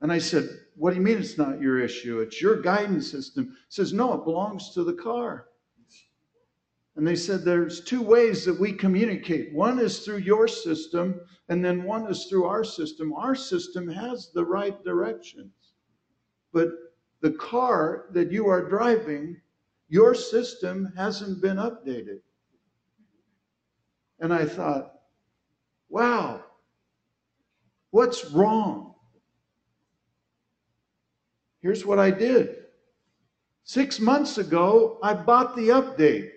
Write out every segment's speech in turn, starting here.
And I said, What do you mean it's not your issue? It's your guidance system. He says, No, it belongs to the car. And they said, There's two ways that we communicate. One is through your system, and then one is through our system. Our system has the right directions. But the car that you are driving, your system hasn't been updated. And I thought, wow, what's wrong? Here's what I did. Six months ago, I bought the update,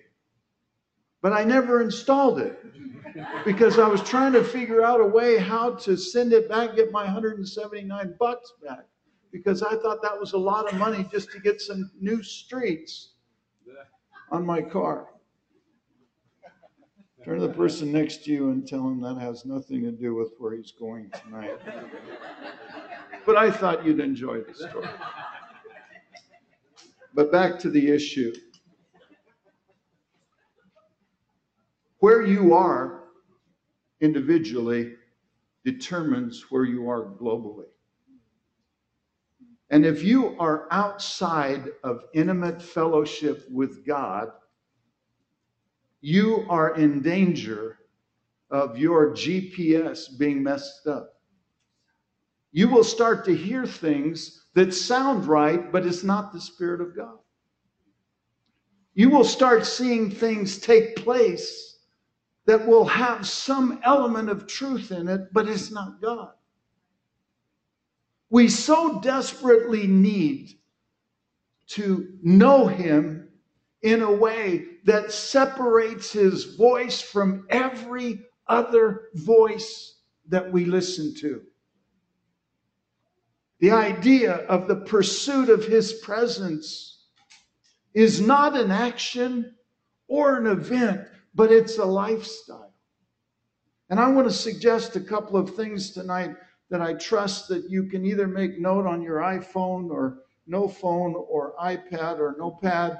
but I never installed it because I was trying to figure out a way how to send it back, get my 179 bucks back, because I thought that was a lot of money just to get some new streets on my car. Turn to the person next to you and tell him that has nothing to do with where he's going tonight. But I thought you'd enjoy the story. But back to the issue. Where you are individually determines where you are globally. And if you are outside of intimate fellowship with God, you are in danger of your GPS being messed up. You will start to hear things that sound right, but it's not the Spirit of God. You will start seeing things take place that will have some element of truth in it, but it's not God. We so desperately need to know Him in a way that separates His voice from every other voice that we listen to. The idea of the pursuit of His presence is not an action or an event, but it's a lifestyle. And I want to suggest a couple of things tonight that I trust that you can either make note on your iPhone or no phone or iPad or notepad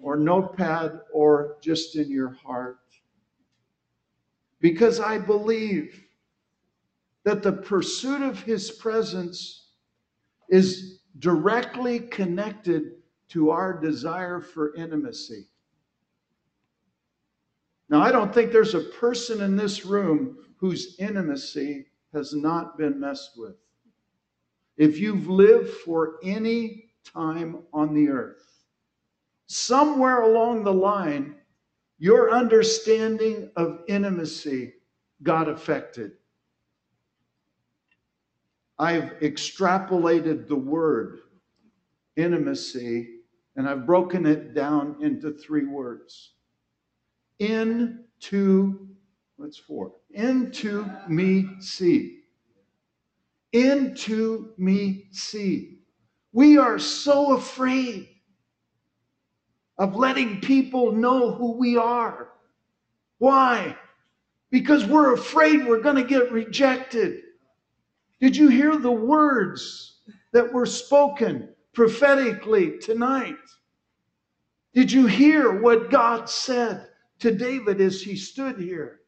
or notepad or just in your heart. Because I believe that the pursuit of his presence is directly connected to our desire for intimacy. Now, I don't think there's a person in this room whose intimacy has not been messed with. If you've lived for any time on the earth, somewhere along the line, your understanding of intimacy got affected. I've extrapolated the word intimacy and I've broken it down into three words. Into, what's four? Into me see. Into me see. We are so afraid of letting people know who we are. Why? Because we're afraid we're going to get rejected. Did you hear the words that were spoken prophetically tonight? Did you hear what God said to David as he stood here?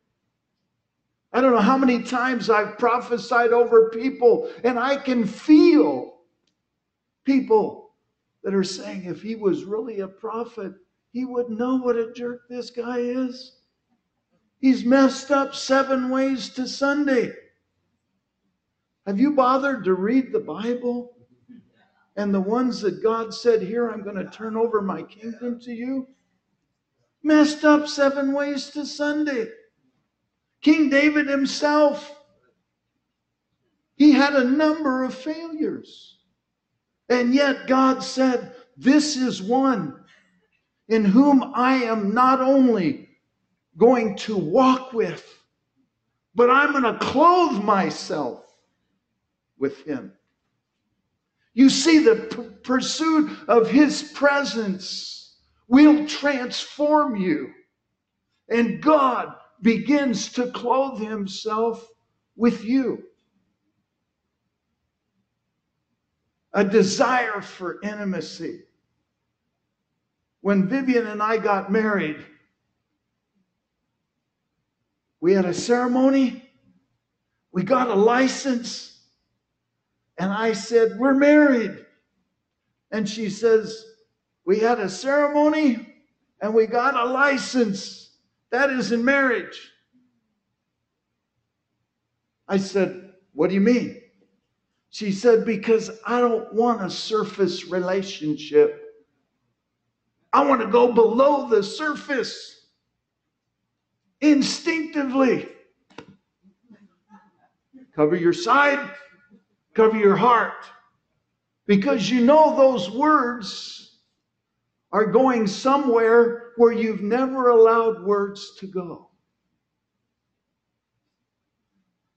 I don't know how many times I've prophesied over people, and I can feel people that are saying if he was really a prophet, he would know what a jerk this guy is. He's messed up seven ways to Sunday. Have you bothered to read the Bible? And the ones that God said, Here, I'm going to turn over my kingdom to you? Messed up seven ways to Sunday. King David himself, he had a number of failures. And yet God said, This is one in whom I am not only going to walk with, but I'm going to clothe myself with him. You see, the p- pursuit of his presence will transform you. And God begins to clothe himself with you. A desire for intimacy. When Vivian and I got married, we had a ceremony, we got a license, And I said, We're married. And she says, We had a ceremony and we got a license. That is in marriage. I said, What do you mean? She said, Because I don't want a surface relationship. I want to go below the surface instinctively. Cover your side, cover your heart, because you know those words are going somewhere where you've never allowed words to go.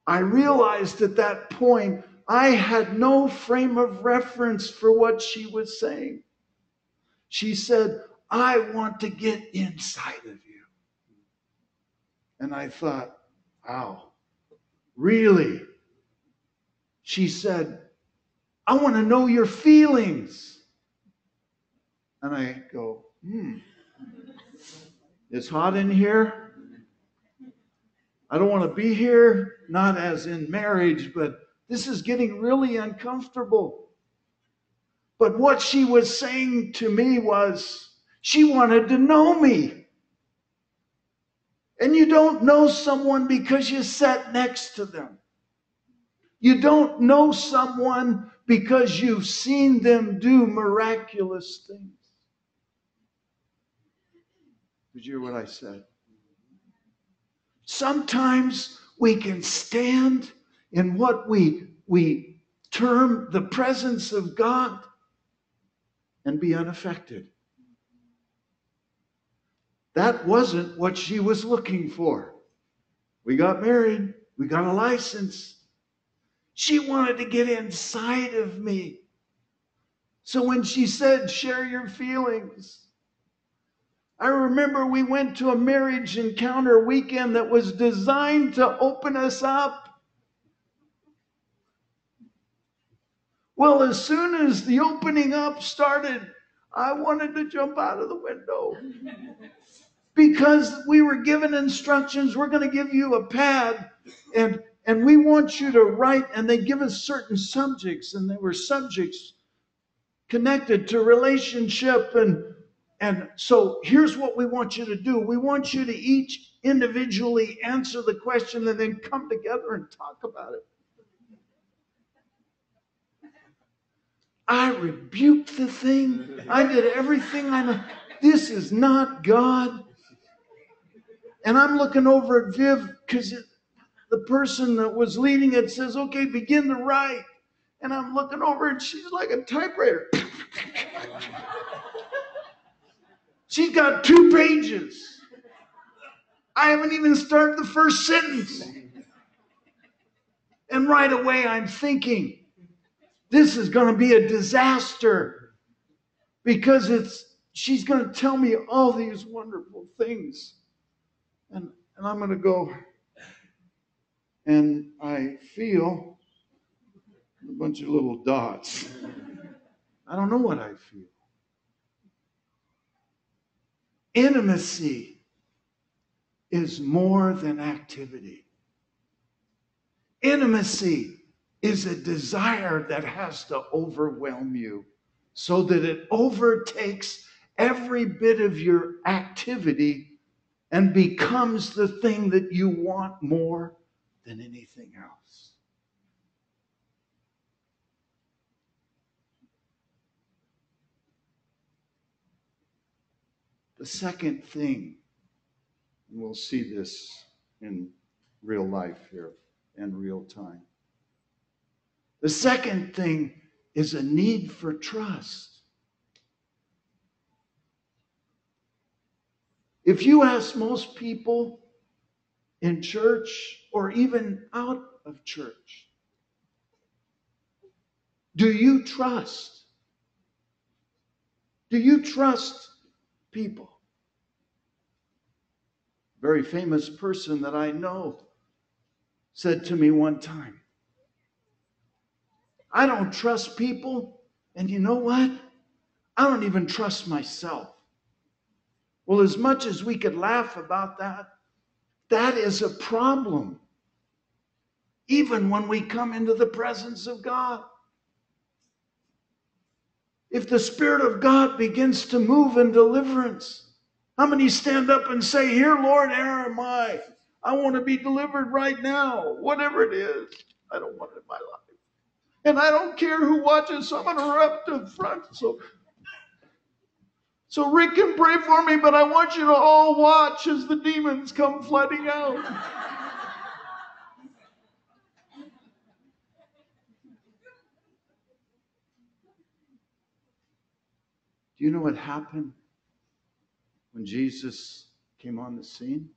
I realized at that point I had no frame of reference for what she was saying. She said, I want to get inside of you. And I thought, wow, really? She said, I want to know your feelings. And I go, hmm, it's hot in here. I don't want to be here, not as in marriage, but this is getting really uncomfortable. But what she was saying to me was, she wanted to know me. And you don't know someone because you sat next to them. You don't know someone because you've seen them do miraculous things. Did you hear what I said? Sometimes we can stand in what we, we term the presence of God and be unaffected. That wasn't what she was looking for. We got married, we got a license. She wanted to get inside of me. So when she said, share your feelings, I remember we went to a marriage encounter weekend that was designed to open us up. Well, as soon as the opening up started, I wanted to jump out of the window because we were given instructions. We're going to give you a pad and and we want you to write, and they give us certain subjects, and they were subjects connected to relationship. And, and so here's what we want you to do we want you to each individually answer the question and then come together and talk about it. I rebuked the thing. I did everything I know. This is not God. And I'm looking over at Viv because the person that was leading it says, okay, begin to write. And I'm looking over and she's like a typewriter. she's got two pages. I haven't even started the first sentence. And right away I'm thinking, this is going to be a disaster because it's she's going to tell me all these wonderful things. And, and I'm going to go, and I feel a bunch of little dots. I don't know what I feel. Intimacy is more than activity. Intimacy is a desire that has to overwhelm you so that it overtakes every bit of your activity and becomes the thing that you want more than anything else. The second thing, and we'll see this in real life here and real time. The second thing is a need for trust. If you ask most people in church or even out of church? Do you trust? Do you trust people? A Very famous person that I know said to me one time, I don't trust people, and you know what? I don't even trust myself. Well, as much as we could laugh about that, that is a problem. Even when we come into the presence of God. if the Spirit of God begins to move in deliverance? How many stand up and say, Here, Lord, here am I. I want to be delivered right now, whatever it is. I don't want it in my life. And I don't care who watches, so I'm going to run up to front. So, so Rick can pray for me, but I want you to all watch as the demons come flooding out. Do you know what happened when Jesus came on the scene?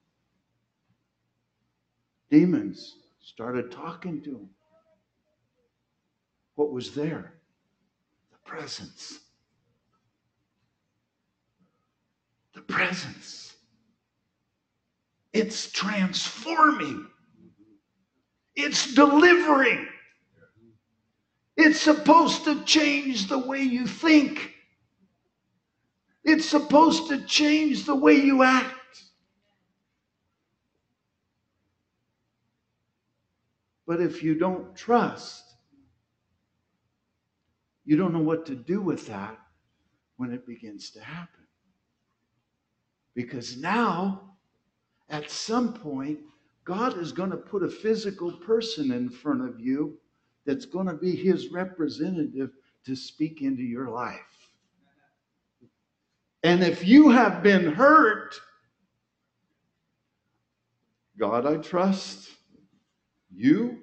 Demons started talking to him. What was there? The presence. The presence. It's transforming. It's delivering. It's supposed to change the way you think. It's supposed to change the way you act. But if you don't trust, you don't know what to do with that when it begins to happen. Because now, at some point, God is going to put a physical person in front of you that's going to be his representative to speak into your life. And if you have been hurt, God I trust, you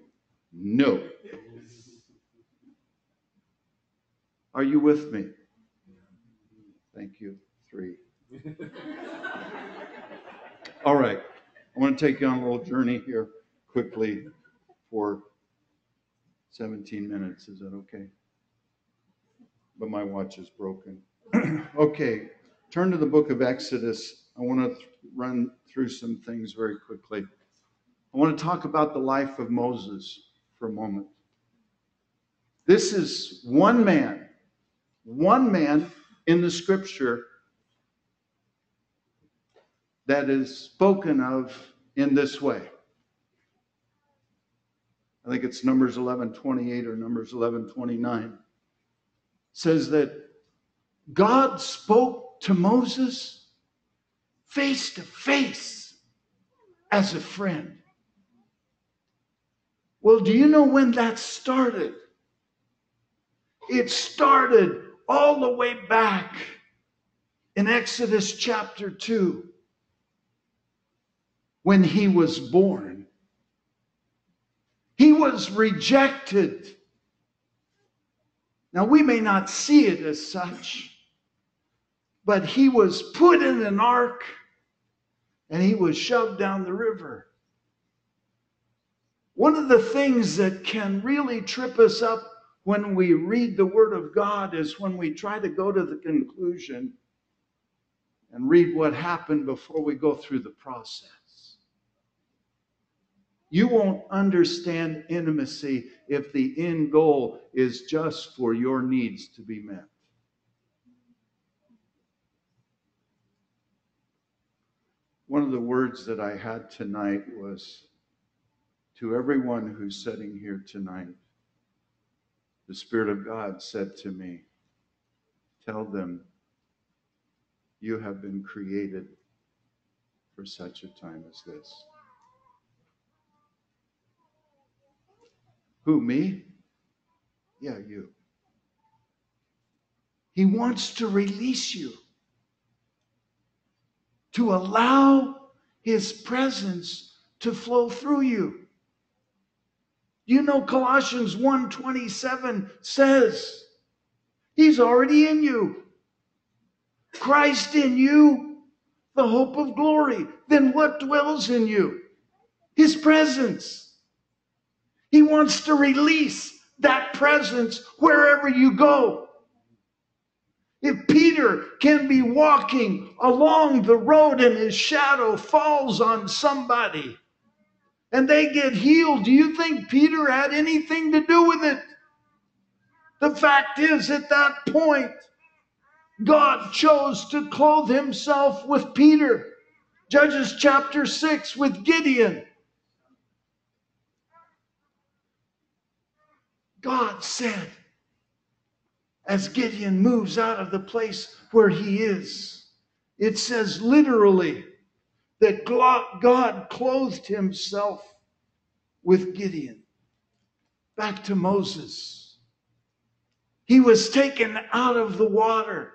no. Are you with me? Thank you. Three. All right. I want to take you on a little journey here quickly for 17 minutes. Is that okay? But my watch is broken. okay. Turn to the book of Exodus. I want to th- run through some things very quickly. I want to talk about the life of Moses for a moment. This is one man, one man in the scripture that is spoken of in this way. I think it's Numbers 11:28 or Numbers 11:29 says that God spoke to Moses face to face as a friend. Well, do you know when that started? It started all the way back in Exodus chapter 2 when he was born. He was rejected. Now, we may not see it as such, but he was put in an ark and he was shoved down the river. One of the things that can really trip us up when we read the Word of God is when we try to go to the conclusion and read what happened before we go through the process. You won't understand intimacy if the end goal is just for your needs to be met. One of the words that I had tonight was to everyone who's sitting here tonight, the Spirit of God said to me, Tell them you have been created for such a time as this. Who, me? Yeah, you. He wants to release you, to allow His presence to flow through you. You know Colossians 1:27 says he's already in you. Christ in you, the hope of glory. Then what dwells in you? His presence. He wants to release that presence wherever you go. If Peter can be walking along the road and his shadow falls on somebody, and they get healed, do you think Peter had anything to do with it? The fact is, at that point, God chose to clothe himself with Peter. Judges chapter 6 with Gideon. God said, as Gideon moves out of the place where he is. It says literally that God clothed himself with Gideon. Back to Moses. He was taken out of the water.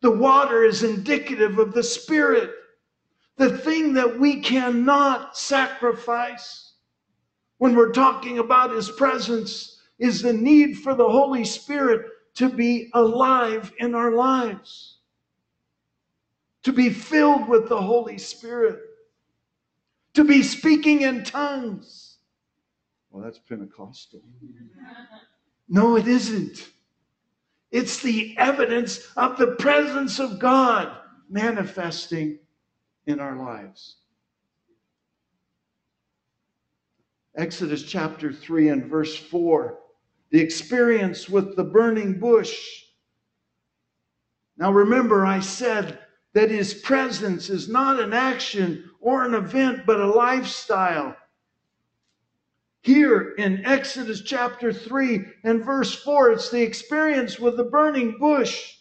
The water is indicative of the Spirit, the thing that we cannot sacrifice. When we're talking about His presence, is the need for the Holy Spirit to be alive in our lives, to be filled with the Holy Spirit, to be speaking in tongues. Well, that's Pentecostal. No, it isn't. It's the evidence of the presence of God manifesting in our lives. Exodus chapter 3 and verse 4 the experience with the burning bush. Now, remember, I said that his presence is not an action or an event, but a lifestyle. Here in Exodus chapter 3 and verse 4, it's the experience with the burning bush.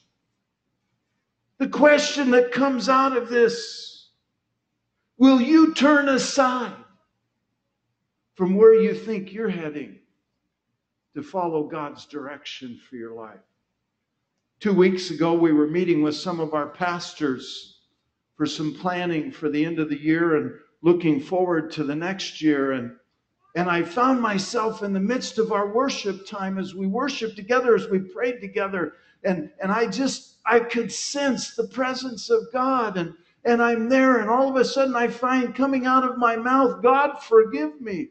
The question that comes out of this will you turn aside from where you think you're heading? to follow God's direction for your life. Two weeks ago, we were meeting with some of our pastors for some planning for the end of the year and looking forward to the next year. And, and I found myself in the midst of our worship time as we worshiped together, as we prayed together. And, and I just, I could sense the presence of God. And, and I'm there, and all of a sudden I find coming out of my mouth, God, forgive me.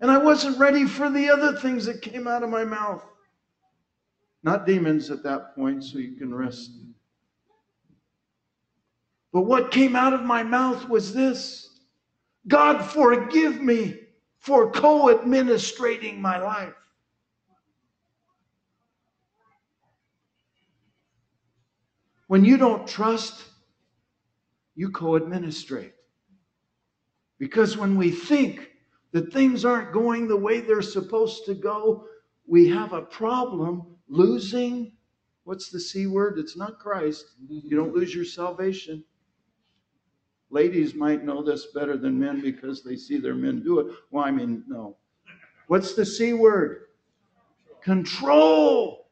And I wasn't ready for the other things that came out of my mouth. Not demons at that point, so you can rest. But what came out of my mouth was this God, forgive me for co administrating my life. When you don't trust, you co administrate. Because when we think that things aren't going the way they're supposed to go, we have a problem losing what's the C word? It's not Christ. You don't lose your salvation. Ladies might know this better than men because they see their men do it. Well, I mean, no. What's the C word? Control.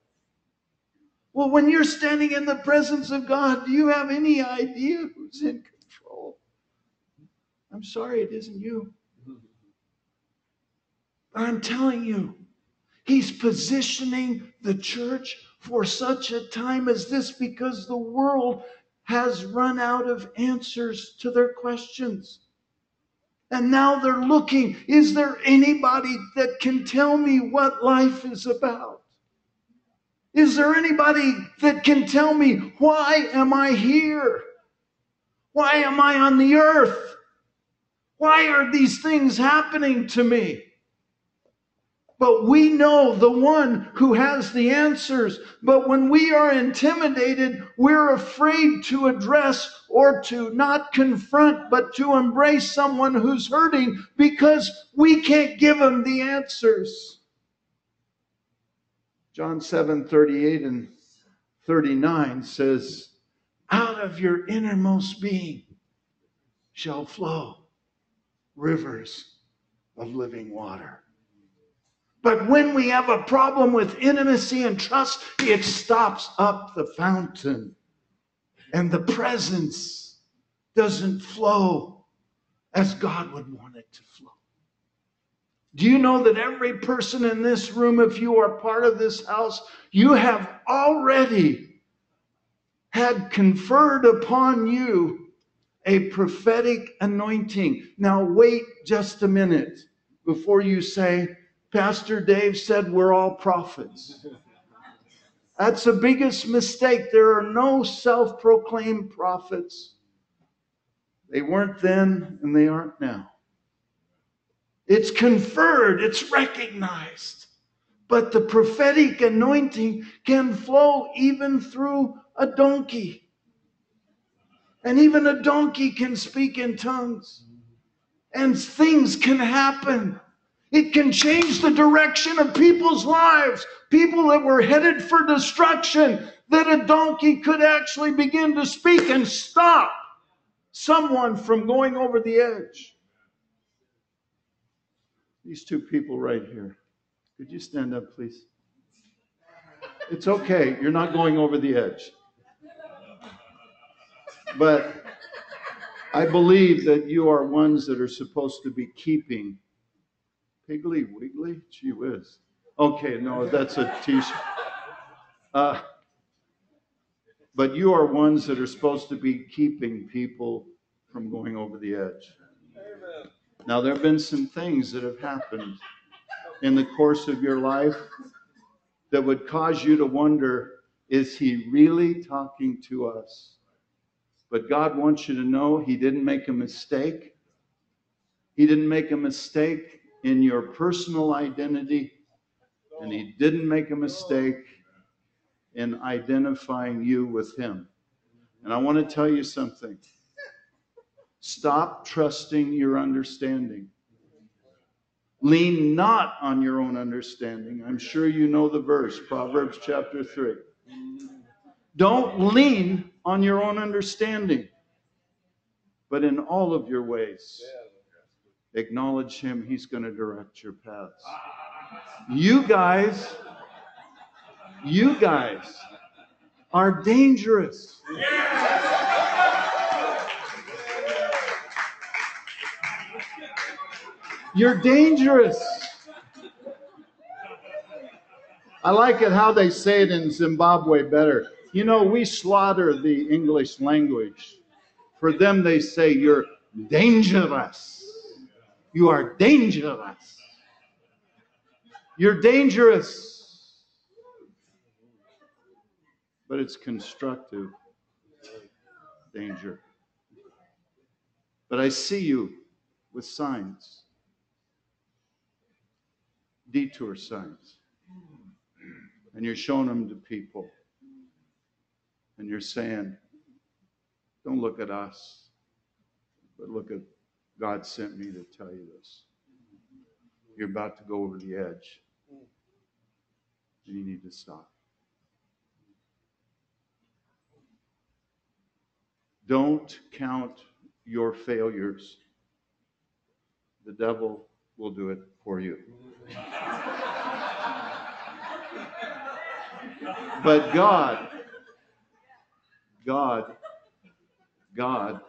Well, when you're standing in the presence of God, do you have any idea who's in control? I'm sorry, it isn't you. I'm telling you, he's positioning the church for such a time as this because the world has run out of answers to their questions. And now they're looking is there anybody that can tell me what life is about? Is there anybody that can tell me why am I here? Why am I on the earth? Why are these things happening to me? But we know the one who has the answers. But when we are intimidated, we're afraid to address or to not confront, but to embrace someone who's hurting because we can't give them the answers. John 7 38 and 39 says, Out of your innermost being shall flow rivers of living water. But when we have a problem with intimacy and trust, it stops up the fountain. And the presence doesn't flow as God would want it to flow. Do you know that every person in this room, if you are part of this house, you have already had conferred upon you a prophetic anointing? Now, wait just a minute before you say, Pastor Dave said we're all prophets. That's the biggest mistake. There are no self proclaimed prophets. They weren't then and they aren't now. It's conferred, it's recognized. But the prophetic anointing can flow even through a donkey. And even a donkey can speak in tongues. And things can happen. It can change the direction of people's lives people that were headed for destruction, that a donkey could actually begin to speak and stop someone from going over the edge. These two people right here. Could you stand up, please? It's okay. You're not going over the edge. But I believe that you are ones that are supposed to be keeping Piggly Wiggly? Gee whiz. Okay, no, that's a t shirt. Uh, but you are ones that are supposed to be keeping people from going over the edge. Now, there have been some things that have happened in the course of your life that would cause you to wonder is he really talking to us? But God wants you to know he didn't make a mistake. He didn't make a mistake in your personal identity, and he didn't make a mistake in identifying you with him. And I want to tell you something. Stop trusting your understanding. Lean not on your own understanding. I'm sure you know the verse, Proverbs chapter 3. Don't lean on your own understanding, but in all of your ways, acknowledge Him. He's going to direct your paths. You guys, you guys are dangerous. You're dangerous. I like it how they say it in Zimbabwe better. You know, we slaughter the English language. For them, they say, You're dangerous. You are dangerous. You're dangerous. But it's constructive danger. But I see you with signs detour signs. And you're showing them to people. And you're saying, don't look at us, but look at God sent me to tell you this. You're about to go over the edge. And you need to stop. Don't count your failures. The devil will do it for you. But God, God, God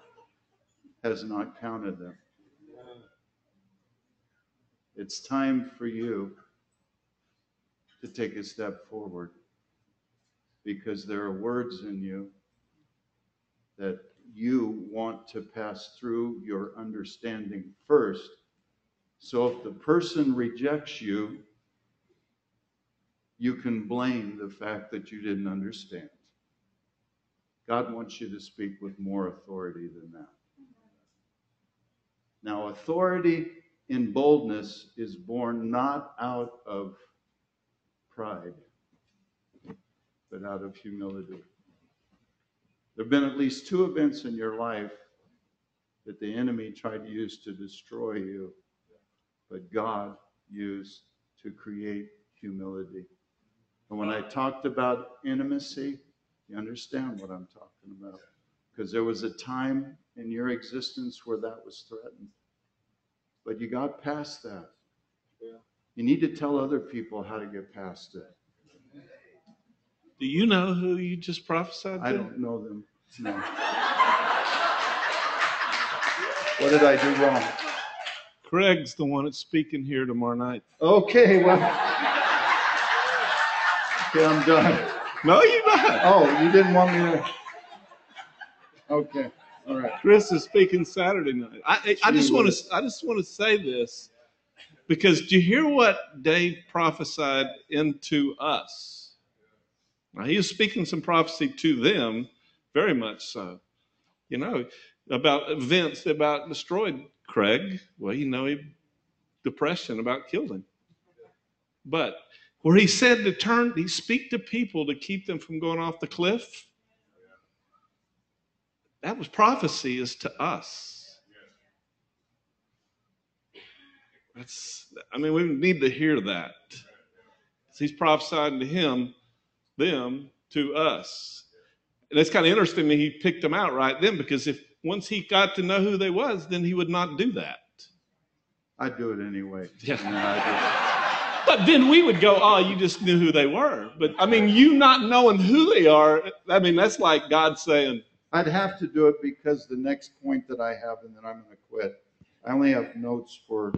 has not counted them. It's time for you to take a step forward because there are words in you that you want to pass through your understanding first so if the person rejects you, you can blame the fact that you didn't understand. God wants you to speak with more authority than that. Now, authority in boldness is born not out of pride, but out of humility. There have been at least two events in your life that the enemy tried to use to destroy you but God used to create humility. And when I talked about intimacy, you understand what I'm talking about. Because there was a time in your existence where that was threatened. But you got past that. Yeah. You need to tell other people how to get past it. Do you know who you just prophesied to? I don't know them. No. what did I do wrong? Craig's the one that's speaking here tomorrow night. Okay, well. Okay, I'm done. No, you're not. Oh, you didn't want me to. Okay, all right. Chris is speaking Saturday night. I, I just want to. I just want to say this because do you hear what Dave prophesied into us? Now he is speaking some prophecy to them, very much so. You know about events that about destroyed Craig, well, you know, he depression about killed him. But where he said to turn, he speak to people to keep them from going off the cliff. That was prophecy is to us. That's, I mean, we need to hear that. He's prophesying to him, them, to us. And it's kind of interesting that he picked them out right then because if once he got to know who they was, then he would not do that. I'd do it anyway. Yeah. I But then we would go, oh, you just knew who they were. But I mean, you not knowing who they are, I mean, that's like God saying, I'd have to do it because the next point that I have, and then I'm going to quit. I only have notes for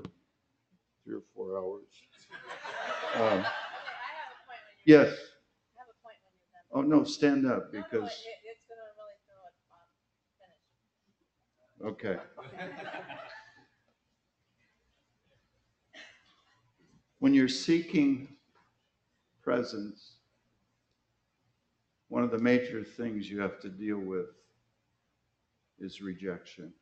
three or four hours. Um, I have a point yes. I have a point when you're done. Oh, no, stand up because, it- It's gonna really throw it off. Finish. okay. When you're seeking presence, one of the major things you have to deal with is rejection.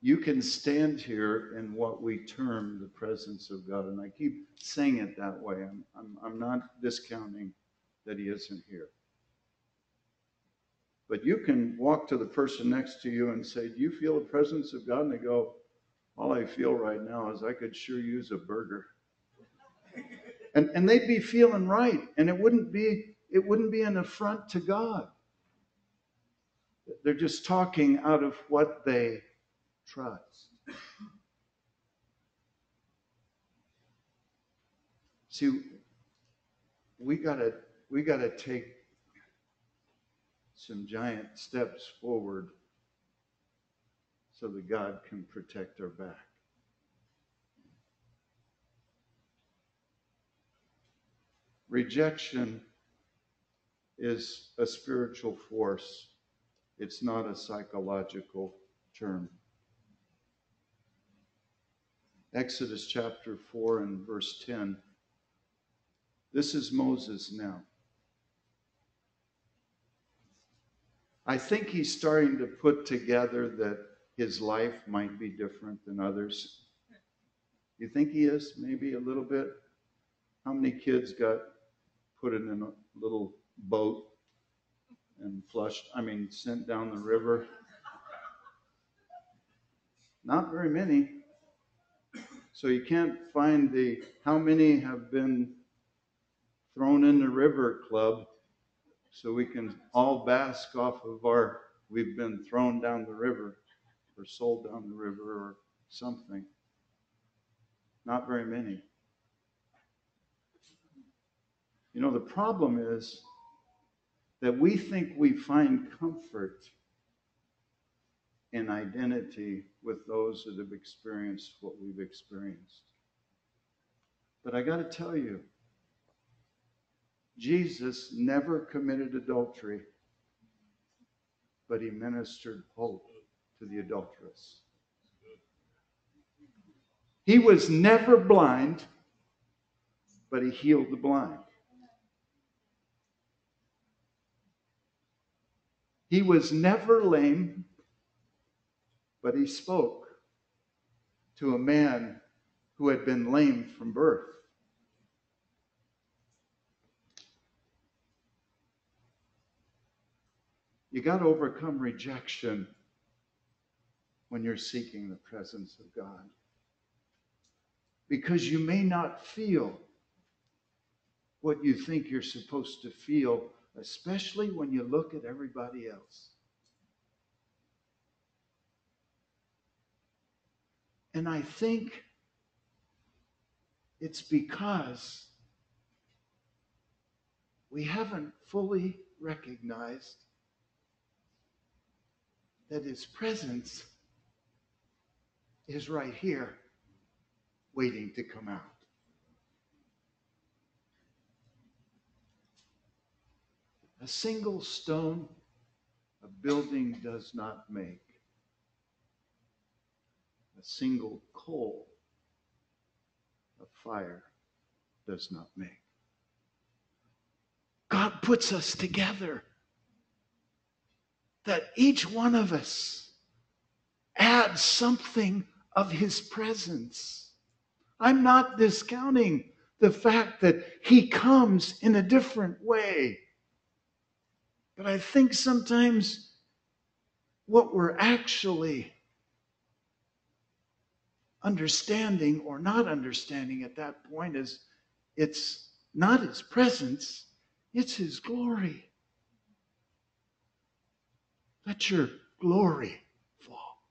You can stand here in what we term the presence of God, and I keep saying it that way. I'm, I'm, I'm not discounting that He isn't here. But you can walk to the person next to you and say, Do you feel the presence of God? And they go, All I feel right now is I could sure use a burger. And, and they'd be feeling right. And it wouldn't be it wouldn't be an affront to God. They're just talking out of what they trust. See, we gotta we gotta take some giant steps forward so that God can protect our back. Rejection is a spiritual force. It's not a psychological term. Exodus chapter 4 and verse 10. This is Moses now. I think he's starting to put together that his life might be different than others. You think he is? Maybe a little bit? How many kids got put in a little boat and flushed, I mean, sent down the river? Not very many. So you can't find the how many have been thrown in the river club so we can all bask off of our we've been thrown down the river or sold down the river or something. Not very many. You know, the problem is that we think we find comfort in identity with those that have experienced what we've experienced. But I got to tell you, Jesus never committed adultery, but he ministered hope to the adulteress. He was never blind, but he healed the blind. He was never lame, but he spoke to a man who had been lame from birth. You got to overcome rejection when you're seeking the presence of God. Because you may not feel what you think you're supposed to feel, especially when you look at everybody else. And I think it's because we haven't fully recognized that his presence is right here waiting to come out. A single stone a building does not make. A single coal a fire does not make. God puts us together that each one of us adds something of his presence. I'm not discounting the fact that he comes in a different way. But I think sometimes what we're actually understanding or not understanding at that point is it's not his presence, it's his glory. Let your glory fall.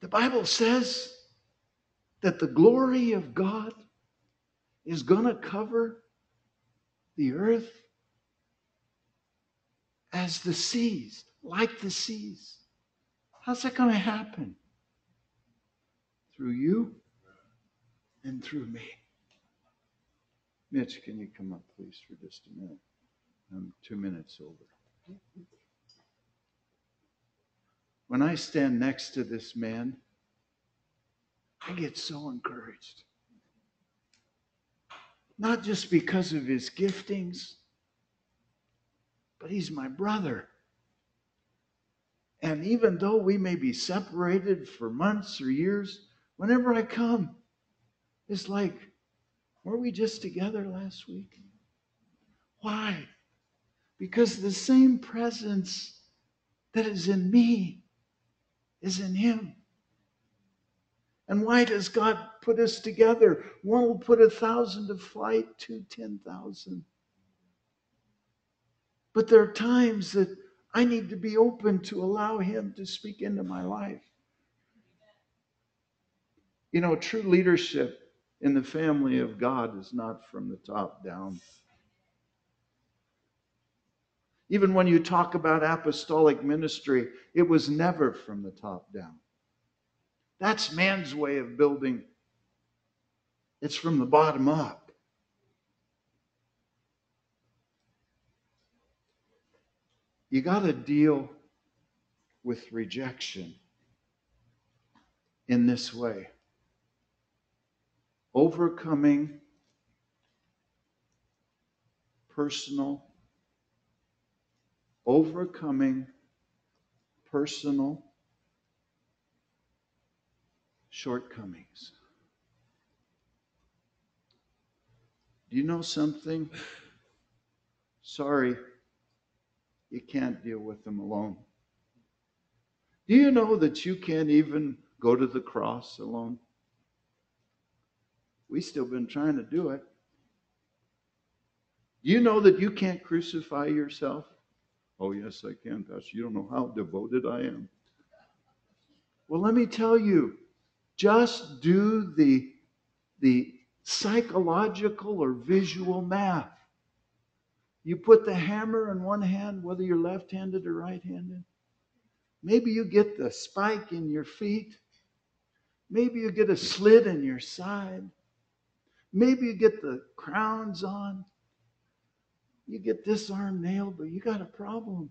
The Bible says that the glory of God is going to cover the earth as the seas, like the seas. How's that going to happen? Through you and through me. Mitch, can you come up, please, for just a minute? I'm two minutes over. When I stand next to this man, I get so encouraged. Not just because of his giftings, but he's my brother. And even though we may be separated for months or years, whenever I come, it's like, were we just together last week? Why? Because the same presence that is in me is in him. And why does God put us together? One will put a thousand to flight, two, ten thousand. But there are times that I need to be open to allow Him to speak into my life. You know, true leadership in the family of God is not from the top down. Even when you talk about apostolic ministry, it was never from the top down. That's man's way of building. It's from the bottom up. You got to deal with rejection in this way overcoming personal, overcoming personal shortcomings. Do you know something? Sorry, you can't deal with them alone. Do you know that you can't even go to the cross alone? We've still been trying to do it. Do you know that you can't crucify yourself? Oh, yes, I can, Pastor. You don't know how devoted I am. Well, let me tell you, just do the, the psychological or visual math. You put the hammer in one hand, whether you're left handed or right handed. Maybe you get the spike in your feet. Maybe you get a slit in your side. Maybe you get the crowns on. You get this arm nailed, but you got a problem.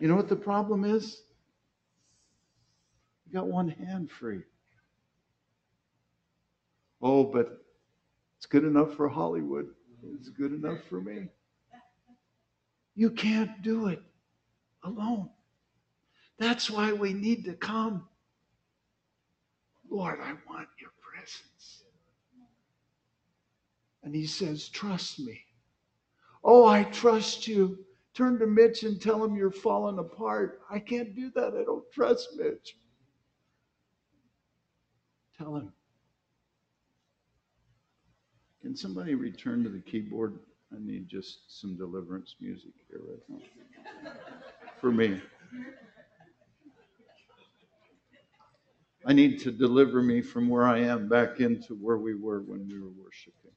You know what the problem is? You got one hand free. Oh, but it's good enough for Hollywood. It's good enough for me. You can't do it alone. That's why we need to come. Lord, I want your presence. And he says, Trust me. Oh, I trust you. Turn to Mitch and tell him you're falling apart. I can't do that. I don't trust Mitch. Tell him. Can somebody return to the keyboard? I need just some deliverance music here right now. For me. I need to deliver me from where I am back into where we were when we were worshiping.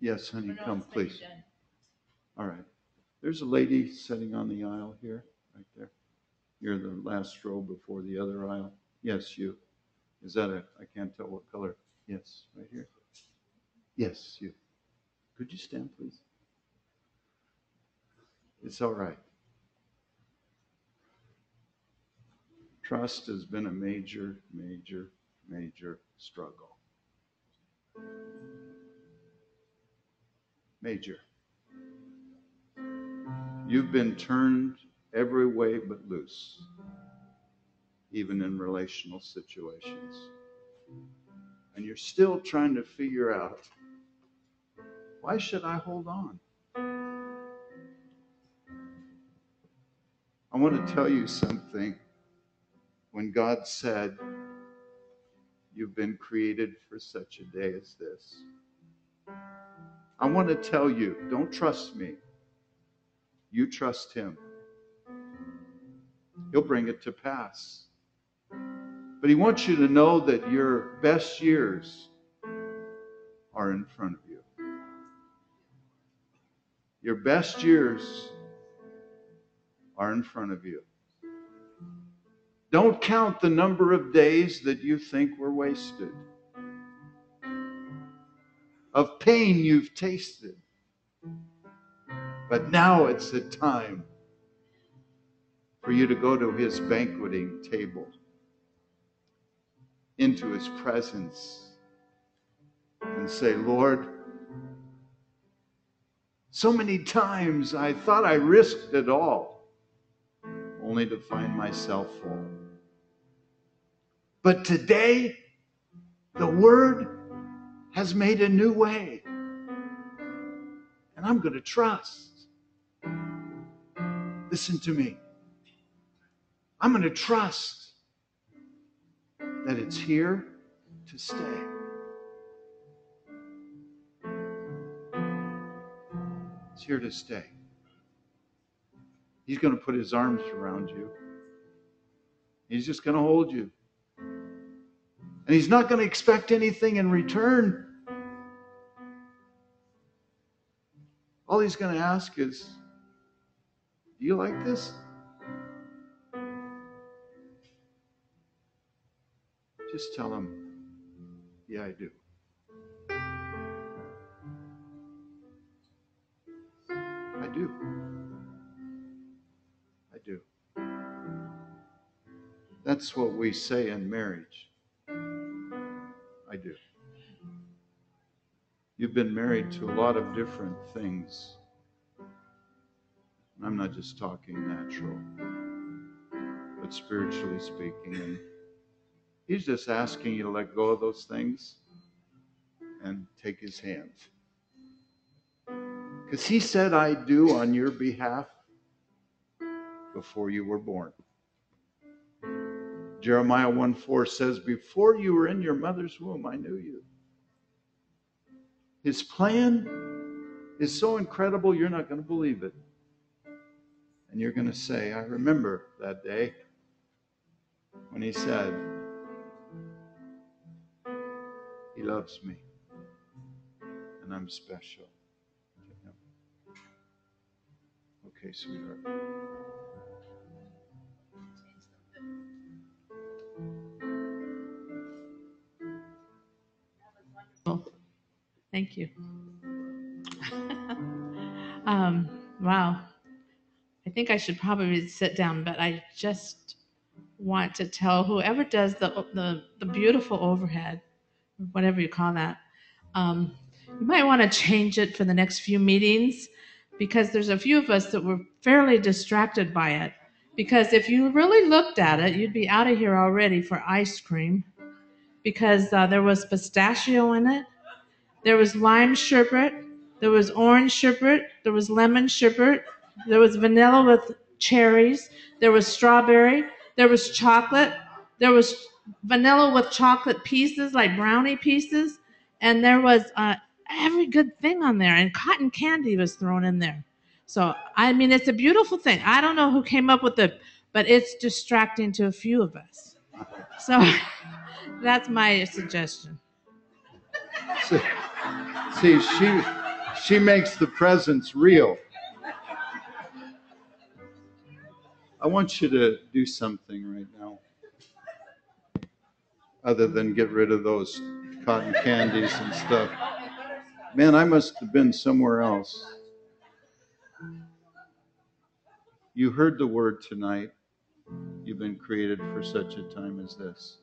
Yes, honey, come, please. All right. There's a lady sitting on the aisle here, right there. You're the last row before the other aisle. Yes, you. Is that a, I can't tell what color. Yes, right here. Yes, you. Could you stand, please? It's all right. Trust has been a major, major, major struggle. Major. You've been turned every way but loose, even in relational situations. And you're still trying to figure out why should I hold on? I want to tell you something. When God said, You've been created for such a day as this, I want to tell you don't trust me. You trust Him. He'll bring it to pass. But He wants you to know that your best years are in front of you. Your best years are in front of you. Don't count the number of days that you think were wasted, of pain you've tasted. But now it's the time for you to go to his banqueting table, into his presence, and say, Lord, so many times I thought I risked it all, only to find myself fall. But today, the Word has made a new way. And I'm going to trust. Listen to me. I'm going to trust that it's here to stay. It's here to stay. He's going to put his arms around you. He's just going to hold you. And he's not going to expect anything in return. All he's going to ask is, Do you like this? Just tell him, Yeah, I do. I do. I do. That's what we say in marriage. I do. You've been married to a lot of different things. I'm not just talking natural, but spiritually speaking. He's just asking you to let go of those things and take his hand. Because he said, I do on your behalf before you were born. Jeremiah 1 4 says, Before you were in your mother's womb, I knew you. His plan is so incredible, you're not going to believe it. And you're going to say, I remember that day when he said, He loves me, and I'm special to him. Okay, sweetheart. Thank you. um, wow. I think I should probably sit down, but I just want to tell whoever does the the, the beautiful overhead, whatever you call that, um, you might want to change it for the next few meetings because there's a few of us that were fairly distracted by it. Because if you really looked at it, you'd be out of here already for ice cream because uh, there was pistachio in it there was lime sherbet. There was orange sherbet. There was lemon sherbet. There was vanilla with cherries. There was strawberry. There was chocolate. There was vanilla with chocolate pieces, like brownie pieces. And there was uh, every good thing on there. And cotton candy was thrown in there. So, I mean, it's a beautiful thing. I don't know who came up with it, but it's distracting to a few of us. So, that's my suggestion. See, see, she she makes the presence real. I want you to do something right now. Other than get rid of those cotton candies and stuff. Man, I must have been somewhere else. You heard the word tonight. You've been created for such a time as this.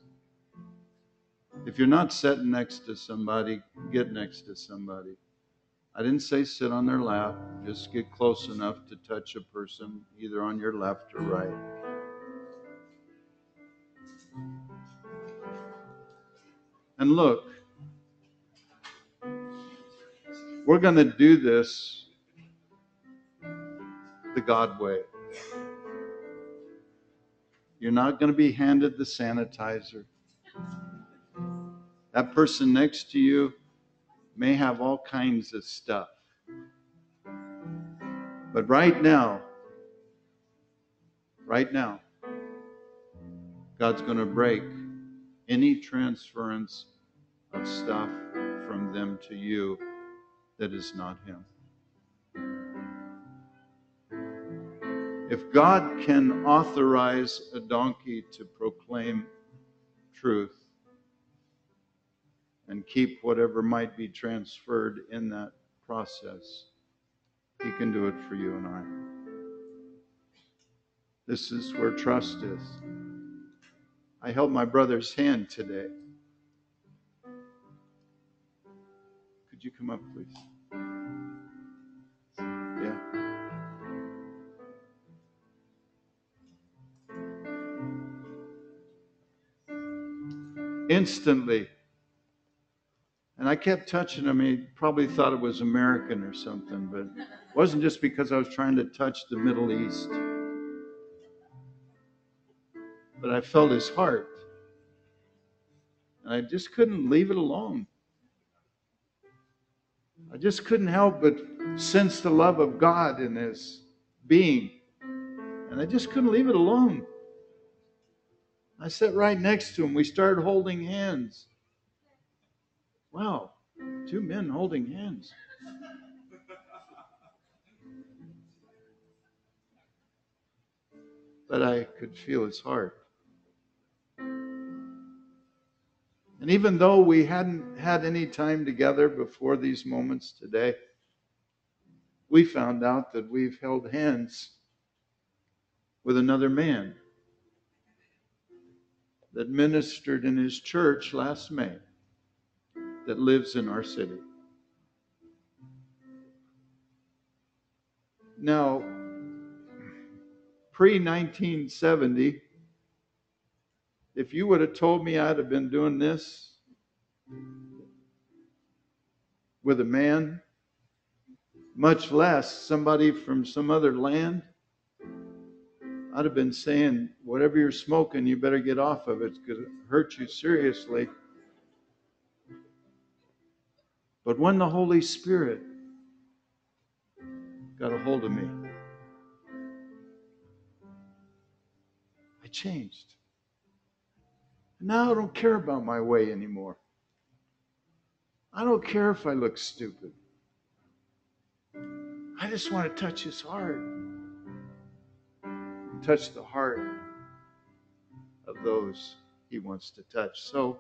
If you're not sitting next to somebody, get next to somebody. I didn't say sit on their lap, just get close enough to touch a person either on your left or right. And look, we're going to do this the God way. You're not going to be handed the sanitizer. That person next to you may have all kinds of stuff. But right now, right now, God's going to break any transference of stuff from them to you that is not Him. If God can authorize a donkey to proclaim truth and keep whatever might be transferred in that process, He can do it for you and I. This is where trust is. I held my brother's hand today. Could you come up, please? Yeah. Instantly. And I kept touching him. He probably thought it was American or something, but it wasn't just because I was trying to touch the Middle East. But I felt his heart. And I just couldn't leave it alone. I just couldn't help but sense the love of God in his being. And I just couldn't leave it alone. I sat right next to him. We started holding hands. Wow, two men holding hands. But I could feel his heart. And even though we hadn't had any time together before these moments today, we found out that we've held hands with another man that ministered in his church last May that lives in our city. Now, pre 1970, if you would have told me I'd have been doing this with a man, much less somebody from some other land, I'd have been saying, whatever you're smoking, you better get off of it because it hurts you seriously. But when the Holy Spirit got a hold of me, I changed. Now I don't care about my way anymore. I don't care if I look stupid. I just want to touch his heart and touch the heart of those he wants to touch. So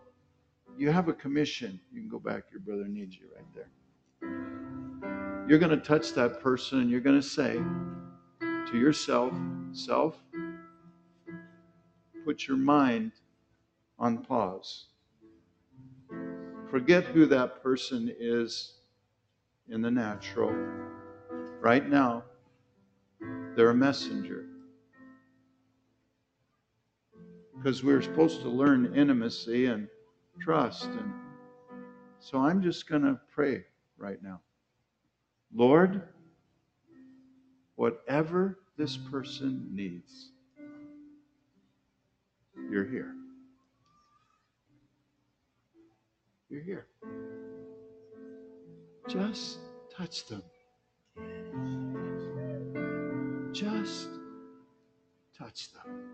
you have a commission. You can go back. Your brother needs you right there. You're going to touch that person and you're going to say to yourself, Self, put your mind on pause. Forget who that person is in the natural. Right now, they're a messenger. Because we're supposed to learn intimacy and trust. And so I'm just going to pray right now. Lord, whatever this person needs, you're here. You're here. Just touch them. Just touch them.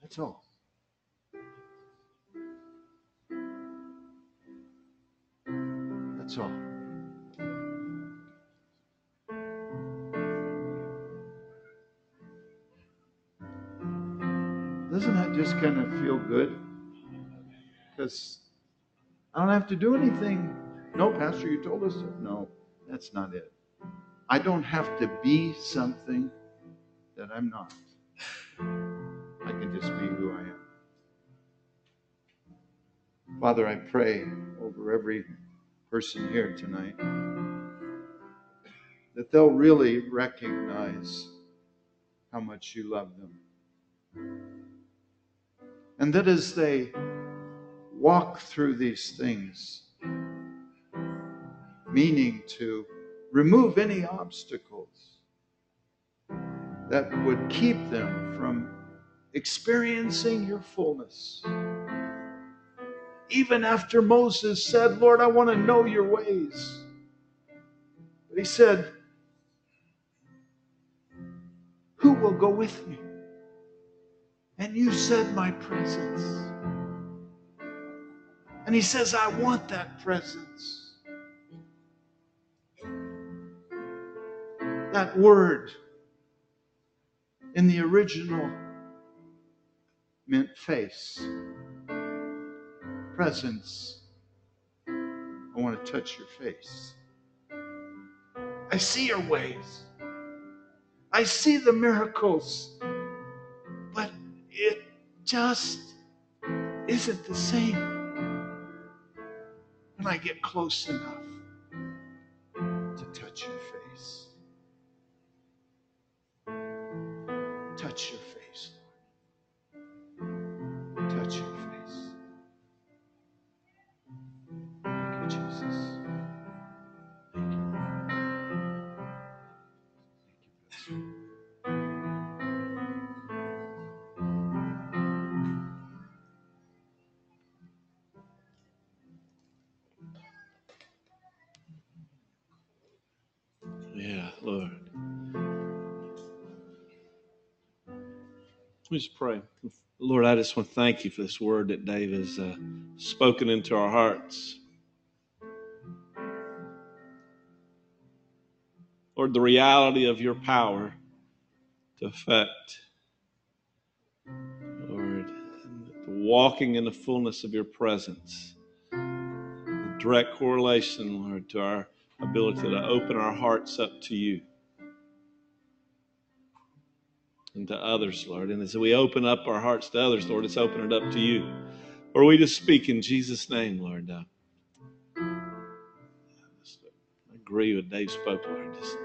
That's all. That's all. Doesn't that just kind of feel good? Because I don't have to do anything. No, Pastor, you told us. No, that's not it. I don't have to be something that I'm not. I can just be who I am. Father, I pray over every person here tonight that they'll really recognize how much you love them. And that as they walk through these things, meaning to remove any obstacles, that would keep them from experiencing your fullness. Even after Moses said, Lord, I want to know your ways. But he said, Who will go with me? And you said, My presence. And he says, I want that presence. That word in the original meant face, presence. I want to touch your face. I see your ways. I see the miracles, but it just isn't the same when I get close enough Let me just pray. Lord, I just want to thank you for this word that Dave has uh, spoken into our hearts. Lord, the reality of your power to affect, Lord, walking in the fullness of your presence. The direct correlation, Lord, to our ability to open our hearts up to you and to others, Lord. And as we open up our hearts to others, Lord, it's open it up to you. Or we just speak in Jesus' name, Lord. Uh, I agree with Dave spoke, Lord. Just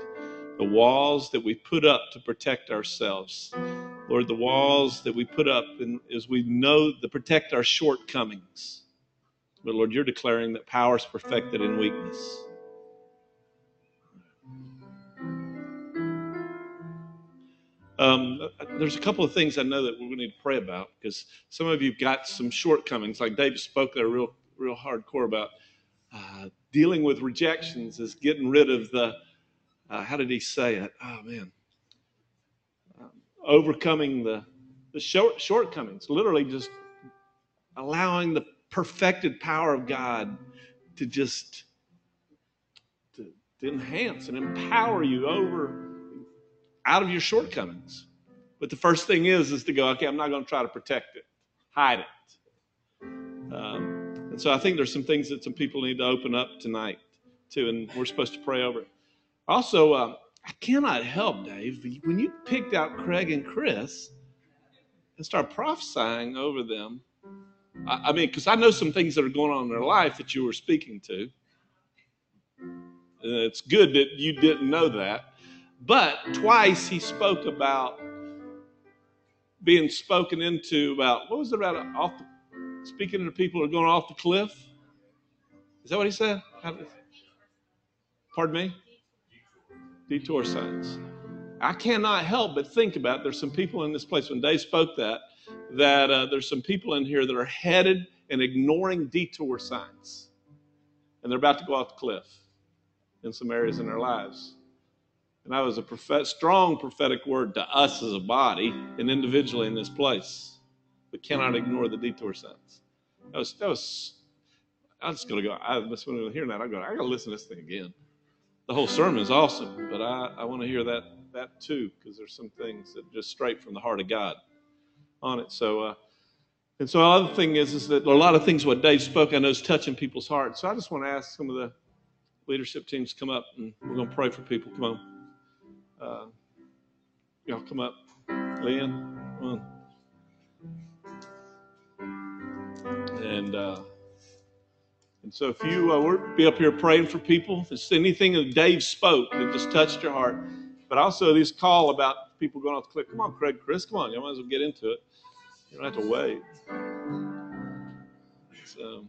the walls that we put up to protect ourselves, Lord, the walls that we put up and as we know to protect our shortcomings. But Lord, you're declaring that power is perfected in weakness. Um, there's a couple of things I know that we're going to need to pray about because some of you've got some shortcomings. Like David spoke there real, real hardcore about uh, dealing with rejections is getting rid of the, uh, how did he say it? Oh man, um, overcoming the the short, shortcomings. Literally, just allowing the perfected power of God to just to, to enhance and empower you over out of your shortcomings. But the first thing is is to go, okay, I'm not going to try to protect it, hide it. Um, and so I think there's some things that some people need to open up tonight too, and we're supposed to pray over it. Also, uh, I cannot help, Dave, when you picked out Craig and Chris and start prophesying over them. I, I mean, because I know some things that are going on in their life that you were speaking to. And it's good that you didn't know that. But twice he spoke about being spoken into about what was it about off the, speaking to people who are going off the cliff? Is that what he said? Pardon me? Detour signs. I cannot help but think about there's some people in this place when Dave spoke that that uh, there's some people in here that are headed and ignoring detour signs, and they're about to go off the cliff in some areas in their lives. And that was a prophet, strong prophetic word to us as a body and individually in this place. We cannot ignore the detour signs. That was, that was I was just going to go, I when I was hearing that, I go, I got to listen to this thing again. The whole sermon is awesome, but I, I want to hear that that too because there's some things that just straight from the heart of God on it. So, uh, and so the other thing is, is that a lot of things what Dave spoke, I know is touching people's hearts. So I just want to ask some of the leadership teams to come up and we're going to pray for people. Come on. Uh, y'all come up. Leanne, come on. And, uh, and so if you uh, were be up here praying for people, if it's anything that Dave spoke that just touched your heart, but also this call about people going off the cliff. Come on, Craig, Chris, come on. You might as well get into it. You don't have to wait. So,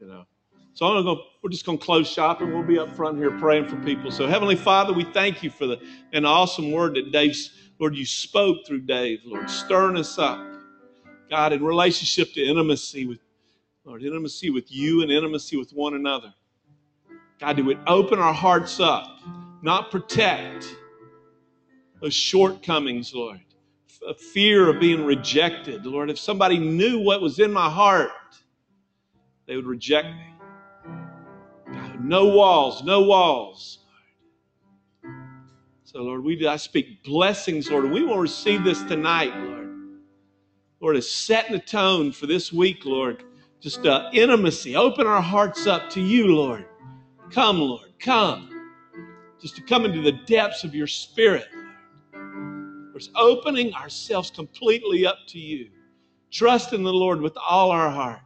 you know. So I'm gonna we're just going to close shop and we'll be up front here praying for people. So Heavenly Father, we thank you for the an awesome word that Dave's, Lord, you spoke through Dave, Lord, stirring us up. God, in relationship to intimacy with, Lord, intimacy with you and intimacy with one another. God, do it open our hearts up, not protect those shortcomings, Lord. A fear of being rejected. Lord, if somebody knew what was in my heart, they would reject me. No walls, no walls. So, Lord, we I speak blessings, Lord. We will receive this tonight, Lord. Lord, is setting the tone for this week, Lord. Just uh, intimacy. Open our hearts up to you, Lord. Come, Lord, come. Just to come into the depths of your spirit. Lord. Opening ourselves completely up to you. Trust in the Lord with all our heart.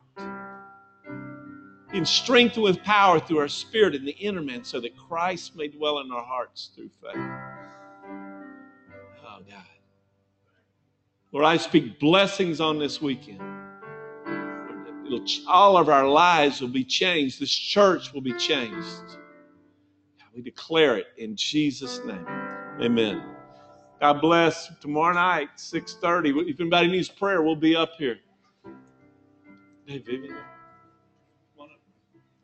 Being strengthened with power through our spirit in the inner man so that Christ may dwell in our hearts through faith. Oh, God. Lord, I speak blessings on this weekend. All of our lives will be changed. This church will be changed. We declare it in Jesus' name. Amen. God bless. Tomorrow night, 6.30. If anybody needs prayer, we'll be up here. Hey, Vivian.